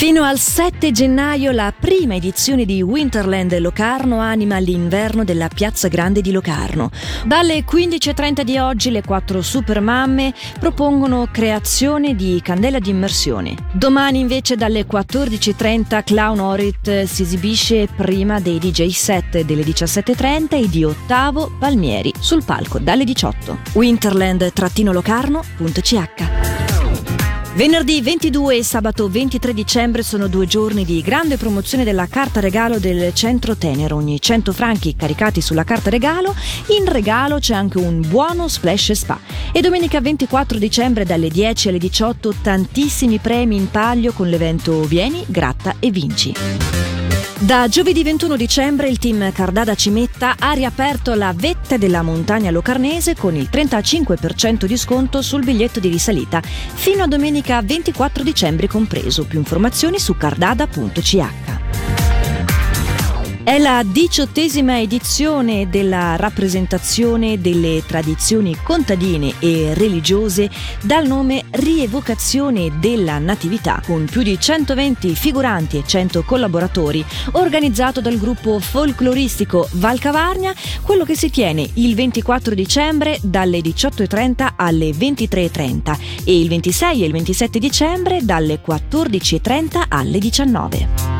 Fino al 7 gennaio la prima edizione di Winterland Locarno anima l'inverno della Piazza Grande di Locarno. Dalle 15.30 di oggi le quattro supermamme propongono creazione di candela di immersione. Domani invece dalle 14.30 Clown Orit si esibisce prima dei DJ set delle 17.30 e di Ottavo Palmieri sul palco dalle 18. Winterland-locarno.ch Venerdì 22 e sabato 23 dicembre sono due giorni di grande promozione della carta regalo del Centro Tenero. Ogni 100 franchi caricati sulla carta regalo, in regalo c'è anche un buono splash spa. E domenica 24 dicembre dalle 10 alle 18 tantissimi premi in palio con l'evento Vieni, gratta e vinci. Da giovedì 21 dicembre il team Cardada Cimetta ha riaperto la vetta della montagna locarnese con il 35% di sconto sul biglietto di risalita fino a domenica 24 dicembre compreso. Più informazioni su cardada.ch. È la diciottesima edizione della rappresentazione delle tradizioni contadine e religiose dal nome Rievocazione della Natività, con più di 120 figuranti e 100 collaboratori, organizzato dal gruppo folcloristico Valcavarnia, quello che si tiene il 24 dicembre dalle 18.30 alle 23.30 e il 26 e il 27 dicembre dalle 14.30 alle 19